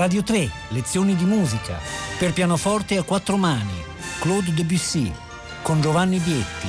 Radio 3, lezioni di musica, per pianoforte a quattro mani, Claude Debussy, con Giovanni Bietti.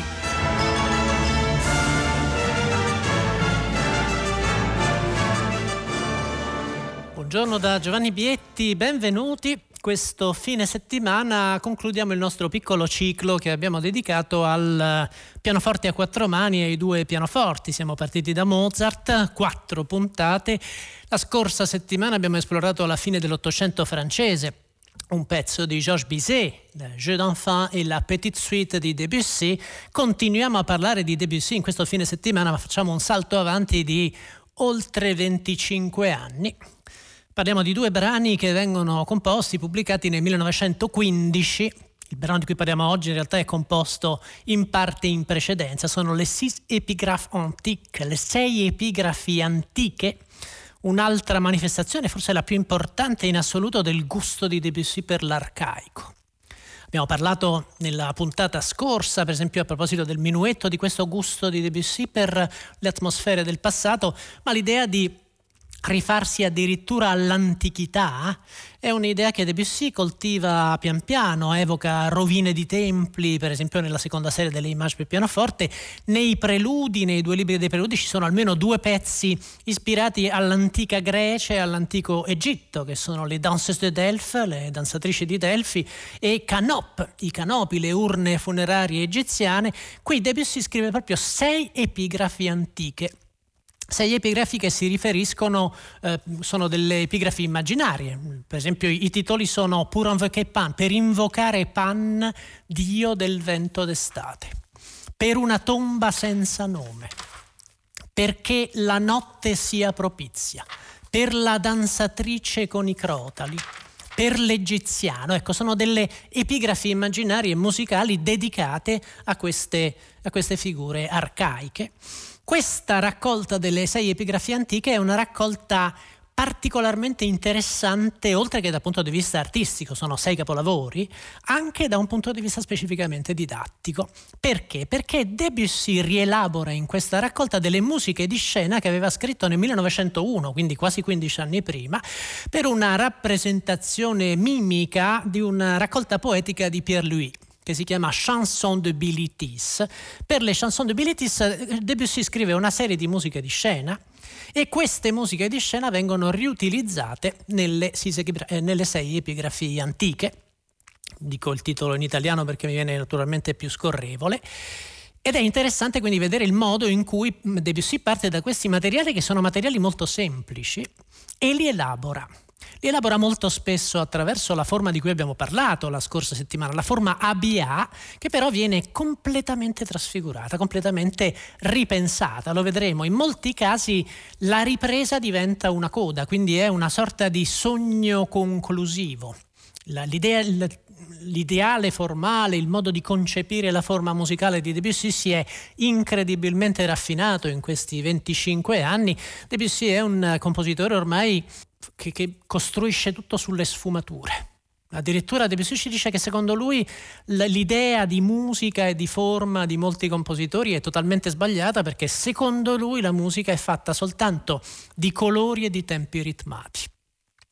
Buongiorno da Giovanni Bietti, benvenuti. Questo fine settimana concludiamo il nostro piccolo ciclo che abbiamo dedicato al pianoforte a quattro mani e ai due pianoforti. Siamo partiti da Mozart, quattro puntate. La scorsa settimana abbiamo esplorato la fine dell'Ottocento francese, un pezzo di Georges Bizet, le Jeux d'enfant e la Petite Suite di Debussy. Continuiamo a parlare di Debussy in questo fine settimana, ma facciamo un salto avanti di oltre 25 anni. Parliamo di due brani che vengono composti, pubblicati nel 1915. Il brano di cui parliamo oggi in realtà è composto in parte in precedenza, sono le Six Épigraphes Antiques, le sei epigrafi antiche, un'altra manifestazione, forse la più importante in assoluto, del gusto di Debussy per l'arcaico. Abbiamo parlato nella puntata scorsa, per esempio, a proposito del minuetto, di questo gusto di Debussy per le atmosfere del passato, ma l'idea di rifarsi addirittura all'antichità è un'idea che Debussy coltiva pian piano, evoca rovine di templi, per esempio nella seconda serie delle Images per pianoforte, nei preludi, nei due libri dei preludi ci sono almeno due pezzi ispirati all'antica Grecia e all'antico Egitto, che sono le Danses de Delphes, le danzatrici di Delfi, e Canop, i canopi, le urne funerarie egiziane. Qui Debussy scrive proprio sei epigrafi antiche sei epigrafi che si riferiscono, eh, sono delle epigrafi immaginarie, per esempio i titoli sono Pour invoquer Pan, per invocare Pan, dio del vento d'estate, per una tomba senza nome, perché la notte sia propizia, per la danzatrice con i crotali, per l'egiziano. Ecco, sono delle epigrafi immaginarie e musicali dedicate a queste, a queste figure arcaiche. Questa raccolta delle sei epigrafie antiche è una raccolta particolarmente interessante, oltre che dal punto di vista artistico, sono sei capolavori, anche da un punto di vista specificamente didattico. Perché? Perché Debussy rielabora in questa raccolta delle musiche di scena che aveva scritto nel 1901, quindi quasi 15 anni prima, per una rappresentazione mimica di una raccolta poetica di Pierre Louis che si chiama Chanson de Bilitis. Per le Chanson de Bilitis eh, Debussy scrive una serie di musiche di scena e queste musiche di scena vengono riutilizzate nelle, eh, nelle sei epigrafie antiche. Dico il titolo in italiano perché mi viene naturalmente più scorrevole. Ed è interessante quindi vedere il modo in cui Debussy parte da questi materiali che sono materiali molto semplici e li elabora li elabora molto spesso attraverso la forma di cui abbiamo parlato la scorsa settimana, la forma ABA, che però viene completamente trasfigurata, completamente ripensata. Lo vedremo. In molti casi la ripresa diventa una coda, quindi è una sorta di sogno conclusivo. L'idea, l'ideale formale, il modo di concepire la forma musicale di Debussy si è incredibilmente raffinato in questi 25 anni. Debussy è un compositore ormai che, che costruisce tutto sulle sfumature. Addirittura Debussy ci dice che secondo lui l'idea di musica e di forma di molti compositori è totalmente sbagliata perché secondo lui la musica è fatta soltanto di colori e di tempi ritmati.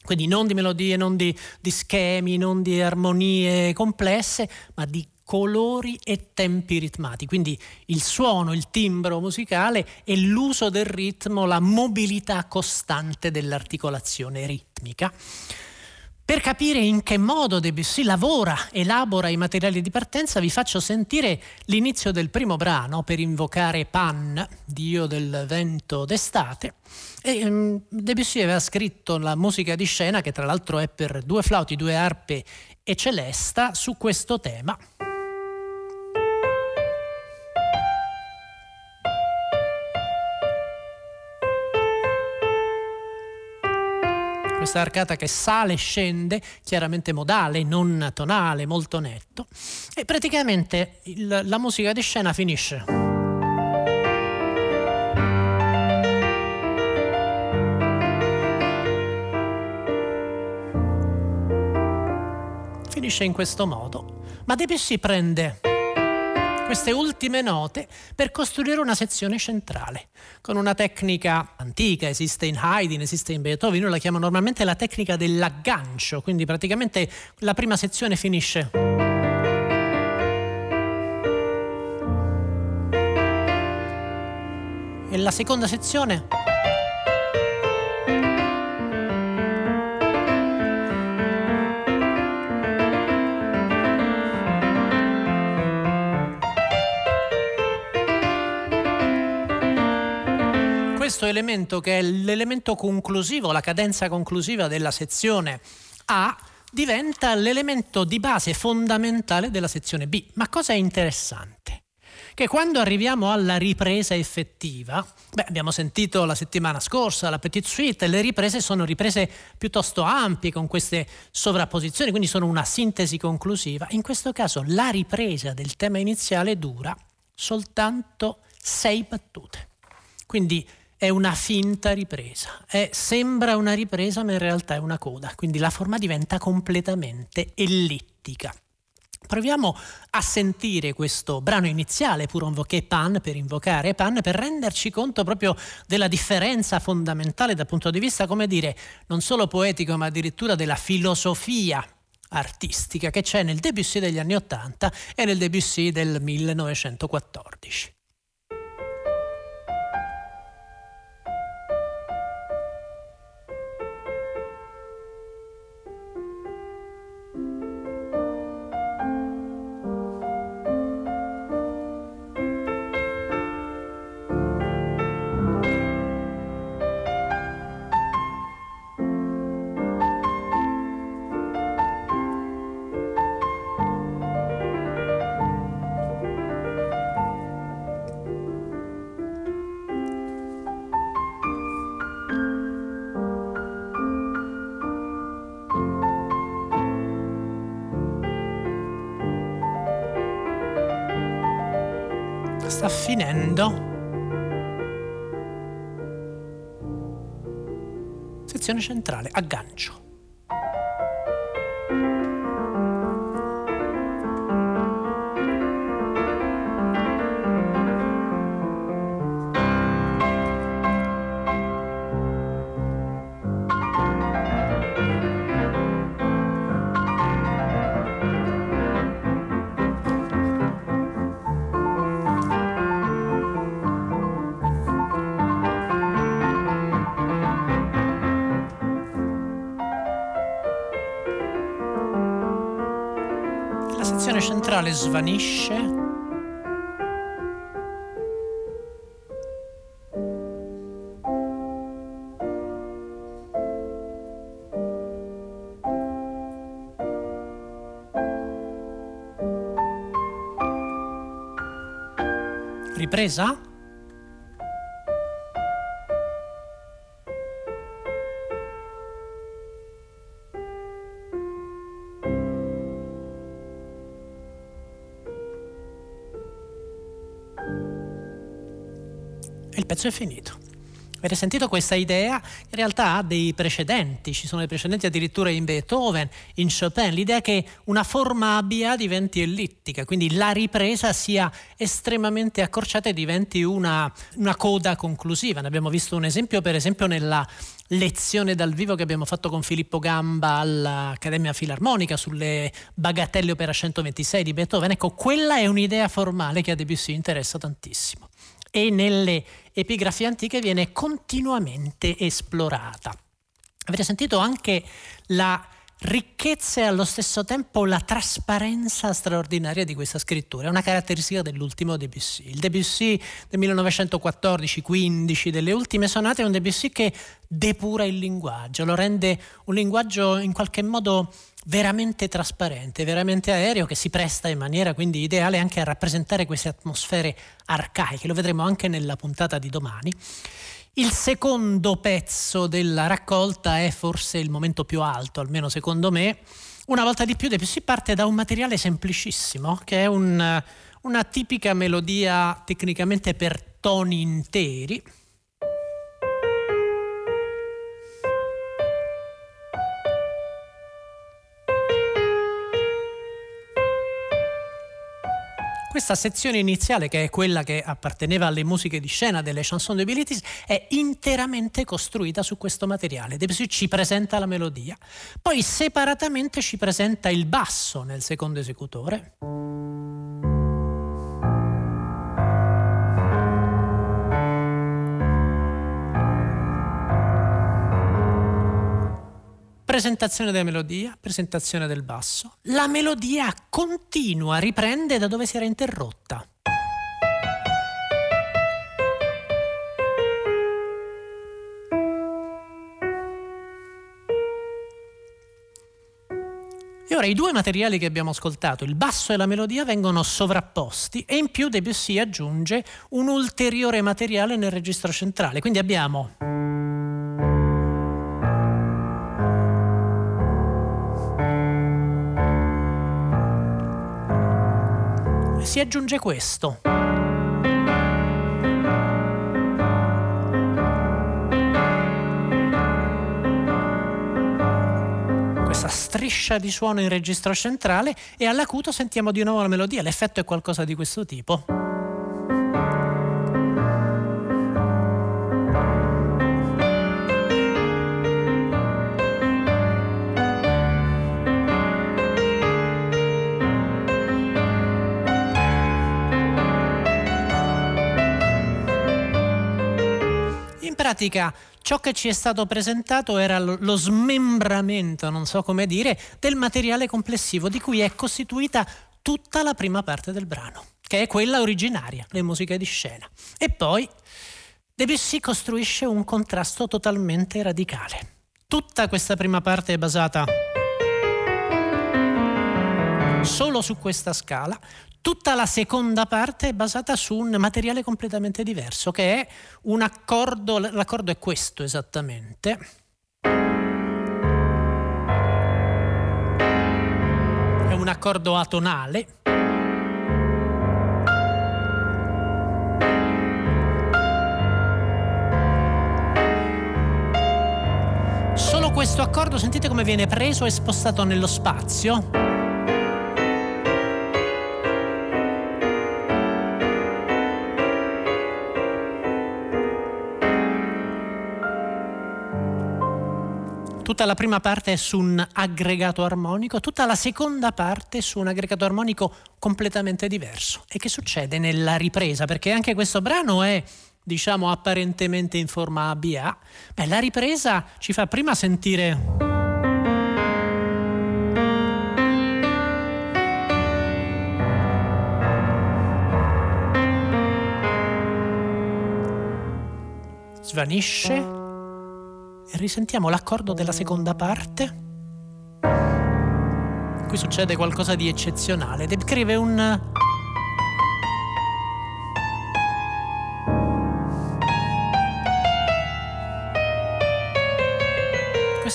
Quindi non di melodie, non di, di schemi, non di armonie complesse, ma di colori e tempi ritmati, quindi il suono, il timbro musicale e l'uso del ritmo, la mobilità costante dell'articolazione ritmica. Per capire in che modo Debussy lavora, elabora i materiali di partenza, vi faccio sentire l'inizio del primo brano per invocare Pan, dio del vento d'estate. E, um, Debussy aveva scritto la musica di scena, che tra l'altro è per due flauti, due arpe e celesta, su questo tema. Questa arcata che sale e scende, chiaramente modale, non tonale, molto netto, e praticamente il, la musica di scena finisce. Finisce in questo modo, ma Debussy prende queste ultime note per costruire una sezione centrale con una tecnica antica, esiste in Haydn, esiste in Beethoven, noi la chiamo normalmente la tecnica dell'aggancio, quindi praticamente la prima sezione finisce. E la seconda sezione questo elemento che è l'elemento conclusivo, la cadenza conclusiva della sezione A, diventa l'elemento di base fondamentale della sezione B. Ma cosa è interessante? Che quando arriviamo alla ripresa effettiva, beh, abbiamo sentito la settimana scorsa la Petite Suite, le riprese sono riprese piuttosto ampie con queste sovrapposizioni, quindi sono una sintesi conclusiva. In questo caso la ripresa del tema iniziale dura soltanto sei battute. Quindi è una finta ripresa. È, sembra una ripresa, ma in realtà è una coda, quindi la forma diventa completamente ellittica. Proviamo a sentire questo brano iniziale, pur invoqué Pan, per invocare Pan, per renderci conto proprio della differenza fondamentale dal punto di vista, come dire, non solo poetico, ma addirittura della filosofia artistica che c'è nel Debussy degli anni Ottanta e nel Debussy del 1914. Finendo. Sezione centrale, aggancio. Centrale svanisce. Ripresa? Pezzo è finito. Avete sentito questa idea? In realtà ha dei precedenti, ci sono dei precedenti addirittura in Beethoven, in Chopin, l'idea che una forma abbia diventi ellittica, quindi la ripresa sia estremamente accorciata e diventi una, una coda conclusiva. Ne abbiamo visto un esempio per esempio nella lezione dal vivo che abbiamo fatto con Filippo Gamba all'Accademia Filarmonica sulle bagatelle opera 126 di Beethoven. Ecco, quella è un'idea formale che a Debussy interessa tantissimo e nelle epigrafie antiche viene continuamente esplorata. Avete sentito anche la ricchezza e allo stesso tempo la trasparenza straordinaria di questa scrittura. È una caratteristica dell'ultimo Debussy. Il Debussy del 1914-15, delle ultime sonate, è un Debussy che depura il linguaggio, lo rende un linguaggio in qualche modo veramente trasparente, veramente aereo, che si presta in maniera quindi ideale anche a rappresentare queste atmosfere arcaiche. Lo vedremo anche nella puntata di domani. Il secondo pezzo della raccolta è forse il momento più alto, almeno secondo me. Una volta di più si parte da un materiale semplicissimo, che è un, una tipica melodia tecnicamente per toni interi, questa sezione iniziale, che è quella che apparteneva alle musiche di scena delle chanson de Bilitis, è interamente costruita su questo materiale. Debussy ci presenta la melodia, poi separatamente ci presenta il basso nel secondo esecutore. Presentazione della melodia, presentazione del basso. La melodia continua, riprende da dove si era interrotta. E ora i due materiali che abbiamo ascoltato, il basso e la melodia, vengono sovrapposti e in più Debussy aggiunge un ulteriore materiale nel registro centrale. Quindi abbiamo si aggiunge questo. Questa striscia di suono in registro centrale e all'acuto sentiamo di nuovo la melodia. L'effetto è qualcosa di questo tipo. Pratica ciò che ci è stato presentato era lo, smembramento, non so come dire, del materiale complessivo di cui è costituita tutta la prima parte del brano, che è quella originaria, le musiche di scena. E poi Debussy costruisce un contrasto totalmente radicale. Tutta questa prima parte è basata solo su questa scala, Tutta la seconda parte è basata su un materiale completamente diverso, che è un accordo, l'accordo è questo esattamente. È un accordo atonale. Solo questo accordo, sentite come viene preso e spostato nello spazio. Tutta la prima parte è su un aggregato armonico, tutta la seconda parte su un aggregato armonico completamente diverso. E che succede nella ripresa? Perché anche questo brano è diciamo apparentemente in forma ABA, beh, la ripresa ci fa prima sentire svanisce risentiamo l'accordo della seconda parte. Qui succede qualcosa di eccezionale. Descrive un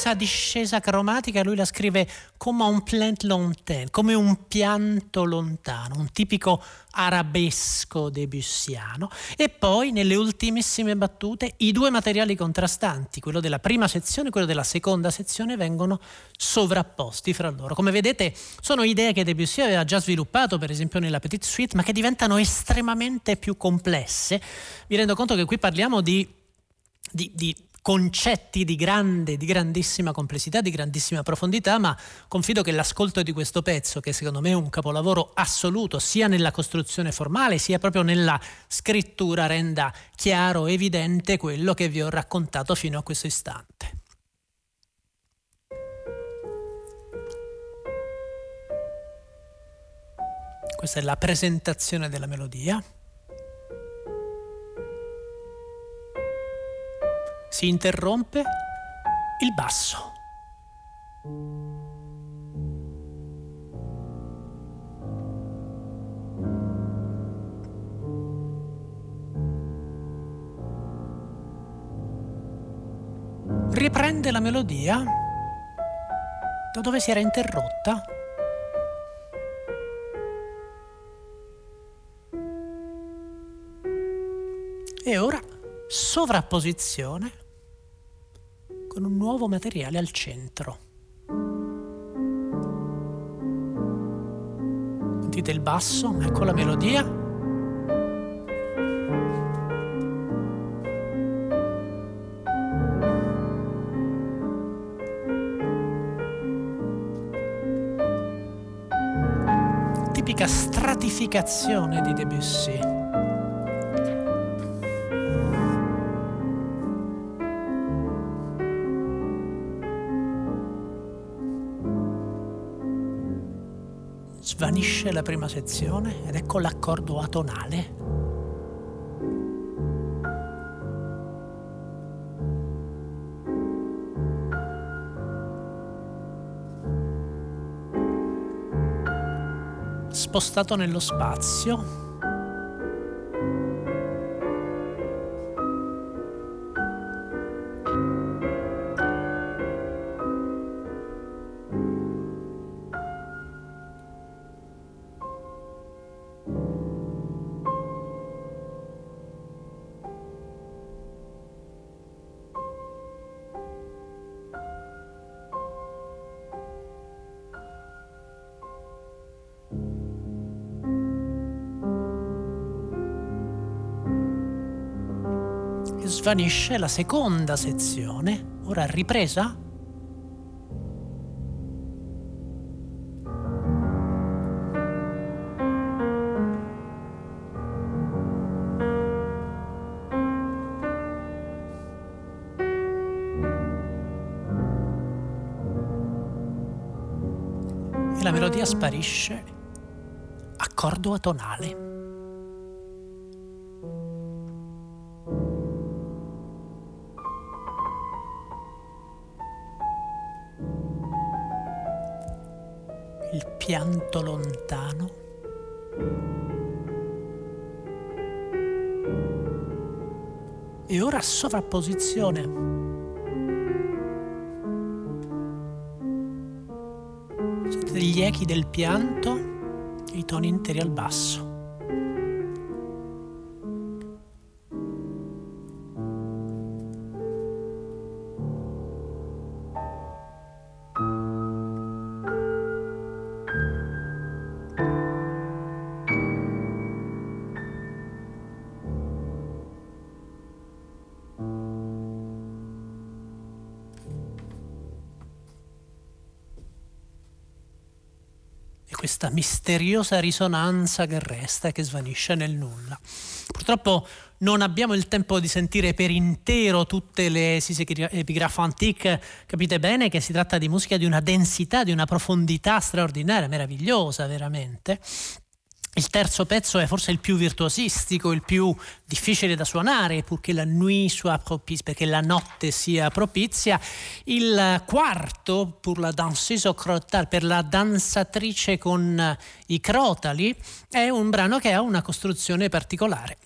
questa discesa cromatica lui la scrive come un plant lointain, come un pianto lontano, un tipico arabesco debussiano. E poi nelle ultimissime battute i due materiali contrastanti, quello della prima sezione e quello della seconda sezione, vengono sovrapposti fra loro. Come vedete sono idee che Debussy aveva già sviluppato per esempio nella Petite Suite, ma che diventano estremamente più complesse. Mi rendo conto che qui parliamo di, di, di concetti di grande, di grandissima complessità, di grandissima profondità, ma confido che l'ascolto di questo pezzo, che secondo me è un capolavoro assoluto, sia nella costruzione formale, sia proprio nella scrittura, renda chiaro, evidente quello che vi ho raccontato fino a questo istante. Questa è la presentazione della melodia. Si interrompe il basso. Riprende la melodia da dove si era interrotta. E ora sovrapposizione con un nuovo materiale al centro. Sentite il basso, ecco la melodia. tipica stratificazione di Debussy. Svanisce la prima sezione ed ecco l'accordo atonale spostato nello spazio. Svanisce la seconda sezione. Ora ripresa? E la melodia sparisce. Accordo atonale. Pianto lontano. E ora sovrapposizione. Siete gli echi del pianto e i toni interi al basso. Questa misteriosa risonanza che resta e che svanisce nel nulla. Purtroppo non abbiamo il tempo di sentire per intero tutte le epigrafo antique, capite bene che si tratta di musica di una densità, di una profondità straordinaria, meravigliosa veramente. Il terzo pezzo è forse il più virtuosistico, il più difficile da suonare, purché la nuit soit propice, perché la notte sia propizia. Il quarto, per la danseuse au per la danzatrice con i crotali, è un brano che ha una costruzione particolare.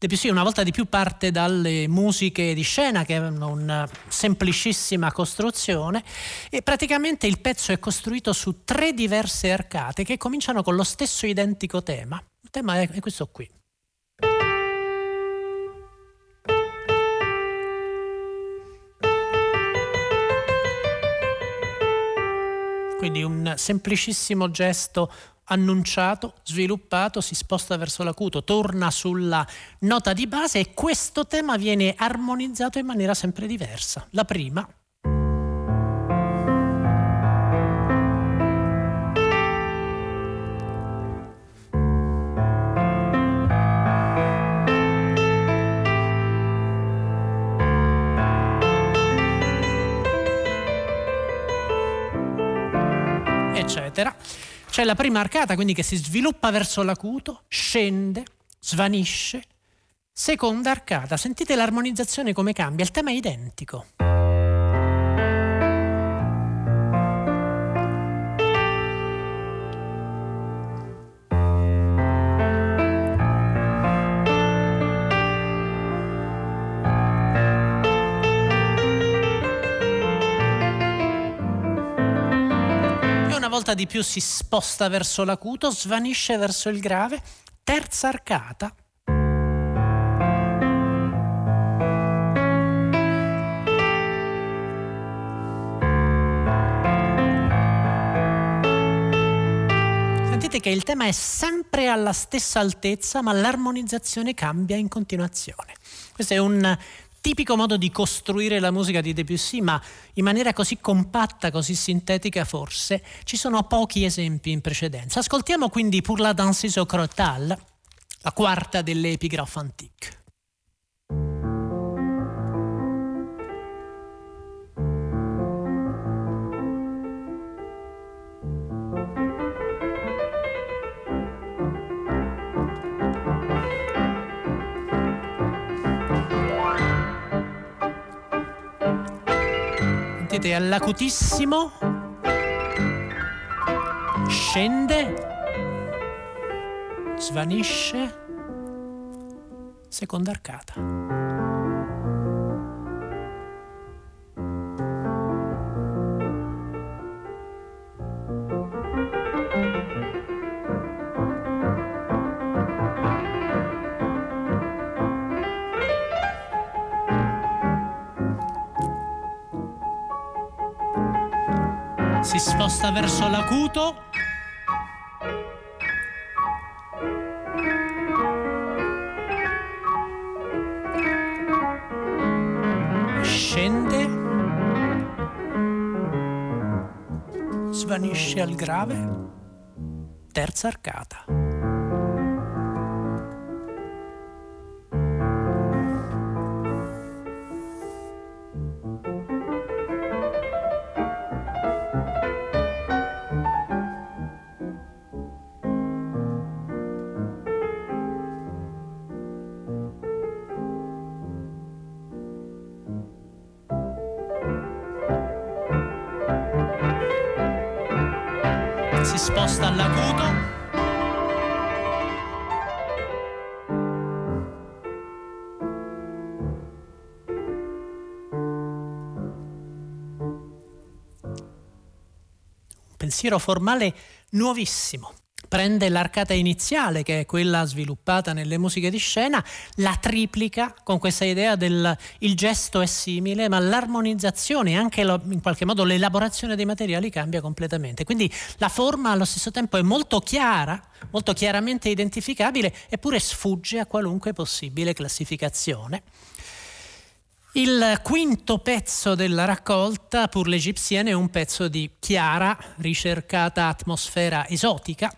Debussy una volta di più parte dalle musiche di scena che hanno una semplicissima costruzione e praticamente il pezzo è costruito su tre diverse arcate che cominciano con lo stesso identico tema. Il tema è questo qui. Quindi un semplicissimo gesto annunciato, sviluppato, si sposta verso l'acuto, torna sulla nota di base e questo tema viene armonizzato in maniera sempre diversa. La prima C'è la prima arcata, quindi che si sviluppa verso l'acuto, scende, svanisce. Seconda arcata, sentite l'armonizzazione come cambia, il tema è identico. Volta di più si sposta verso l'acuto, svanisce verso il grave, terza arcata. Sentite che il tema è sempre alla stessa altezza, ma l'armonizzazione cambia in continuazione. Questo è un tipico modo di costruire la musica di Debussy, ma in maniera così compatta, così sintetica forse, ci sono pochi esempi in precedenza. Ascoltiamo quindi Pour la danseuse au crotal, la quarta delle antiche. Sentite, all'acutissimo. Scende, svanisce, seconda arcata. Sposta verso l'acuto. Scende. Svanisce al grave. Terza arcata. Pensiero formale nuovissimo prende l'arcata iniziale, che è quella sviluppata nelle musiche di scena, la triplica con questa idea del il gesto è simile, ma l'armonizzazione e anche lo, in qualche modo l'elaborazione dei materiali cambia completamente. Quindi la forma allo stesso tempo è molto chiara, molto chiaramente identificabile, eppure sfugge a qualunque possibile classificazione. Il quinto pezzo della raccolta, Pour l'Egyptienne, è un pezzo di chiara, ricercata atmosfera esotica,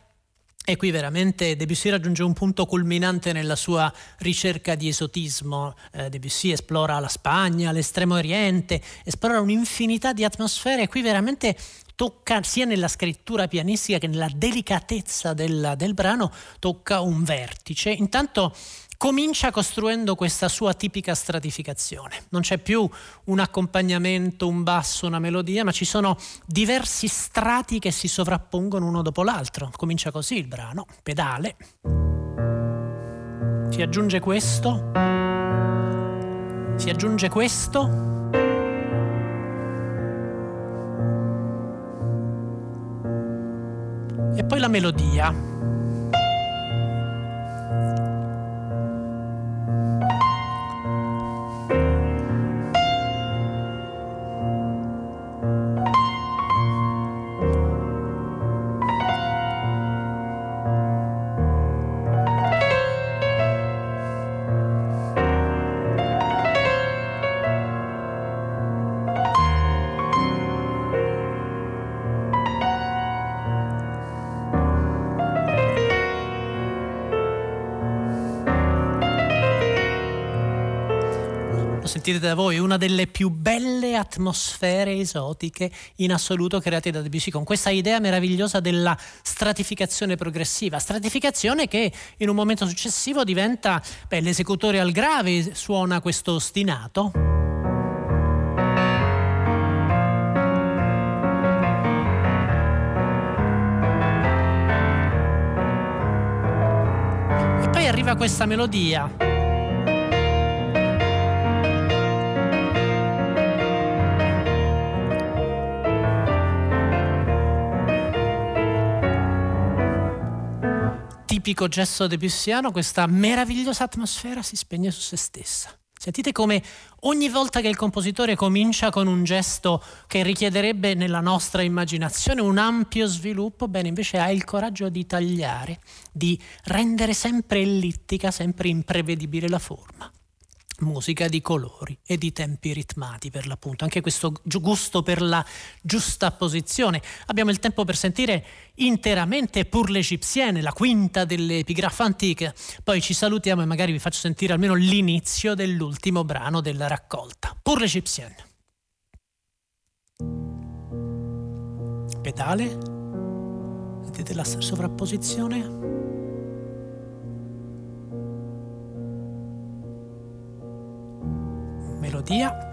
e qui veramente Debussy raggiunge un punto culminante nella sua ricerca di esotismo. Eh, Debussy esplora la Spagna, l'estremo oriente, esplora un'infinità di atmosfere e qui veramente tocca sia nella scrittura pianistica che nella delicatezza del, del brano, tocca un vertice. Intanto comincia costruendo questa sua tipica stratificazione. Non c'è più un accompagnamento, un basso, una melodia, ma ci sono diversi strati che si sovrappongono uno dopo l'altro. Comincia così il brano, pedale. Si aggiunge questo. Si aggiunge questo. E poi la melodia. Sentite da voi, una delle più belle atmosfere esotiche in assoluto create da Debussy, con questa idea meravigliosa della stratificazione progressiva, stratificazione che in un momento successivo diventa, beh, l'esecutore al grave suona questo ostinato. E poi arriva questa melodia. Tipico gesto debussiano, questa meravigliosa atmosfera si spegne su se stessa. Sentite come ogni volta che il compositore comincia con un gesto che richiederebbe nella nostra immaginazione un ampio sviluppo, bene, invece ha il coraggio di tagliare, di rendere sempre ellittica, sempre imprevedibile la forma musica di colori e di tempi ritmati per l'appunto, anche questo gusto per la giusta posizione. Abbiamo il tempo per sentire interamente Pour l'Egyptienne, la quinta delle epigraffe antiche, poi ci salutiamo e magari vi faccio sentire almeno l'inizio dell'ultimo brano della raccolta. Pour l'Egyptienne. Pedale, vedete la sovrapposizione? Melodia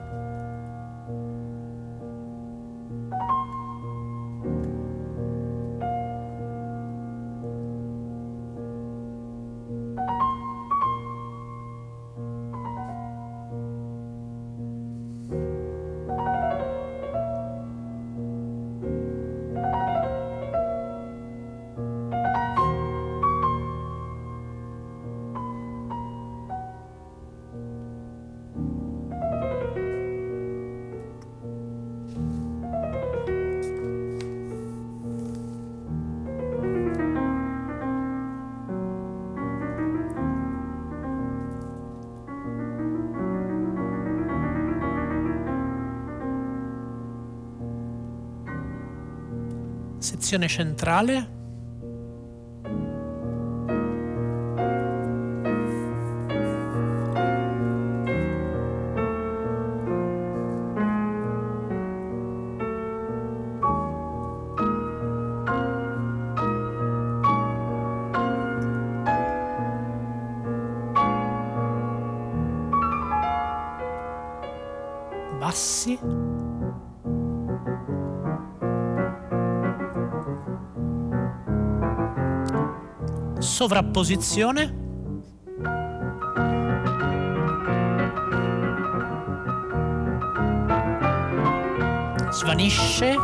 sezione centrale sovrapposizione? Svanisce?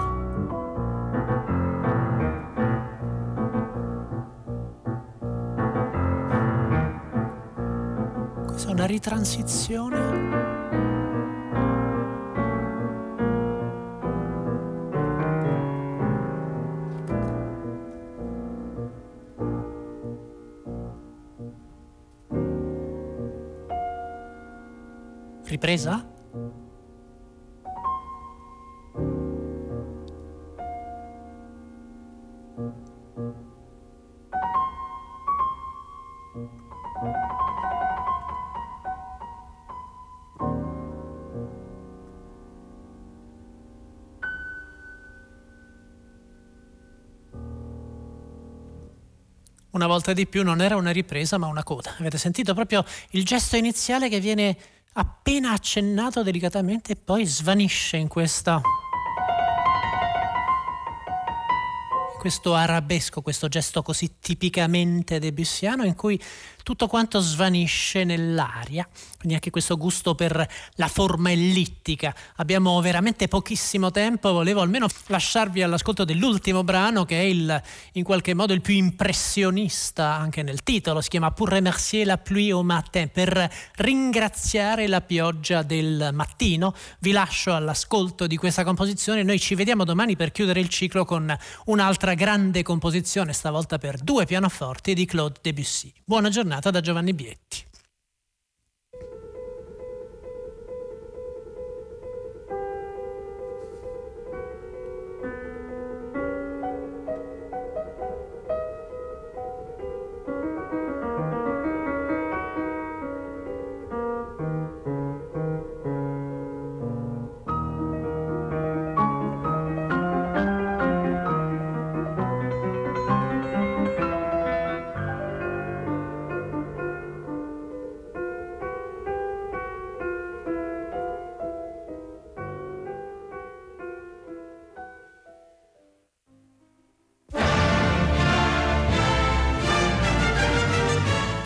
Questa è una ritransizione Ripresa? Una volta di più non era una ripresa ma una coda. Avete sentito proprio il gesto iniziale che viene appena accennato delicatamente e poi svanisce in questa questo arabesco, questo gesto così tipicamente debussiano in cui tutto quanto svanisce nell'aria, quindi anche questo gusto per la forma ellittica. Abbiamo veramente pochissimo tempo, volevo almeno lasciarvi all'ascolto dell'ultimo brano che è il, in qualche modo il più impressionista anche nel titolo, si chiama Pour remercier la pluie au matin, per ringraziare la pioggia del mattino. Vi lascio all'ascolto di questa composizione, noi ci vediamo domani per chiudere il ciclo con un'altra grande composizione, stavolta per due pianoforti di Claude Debussy. Buona giornata da Giovanni Bietti.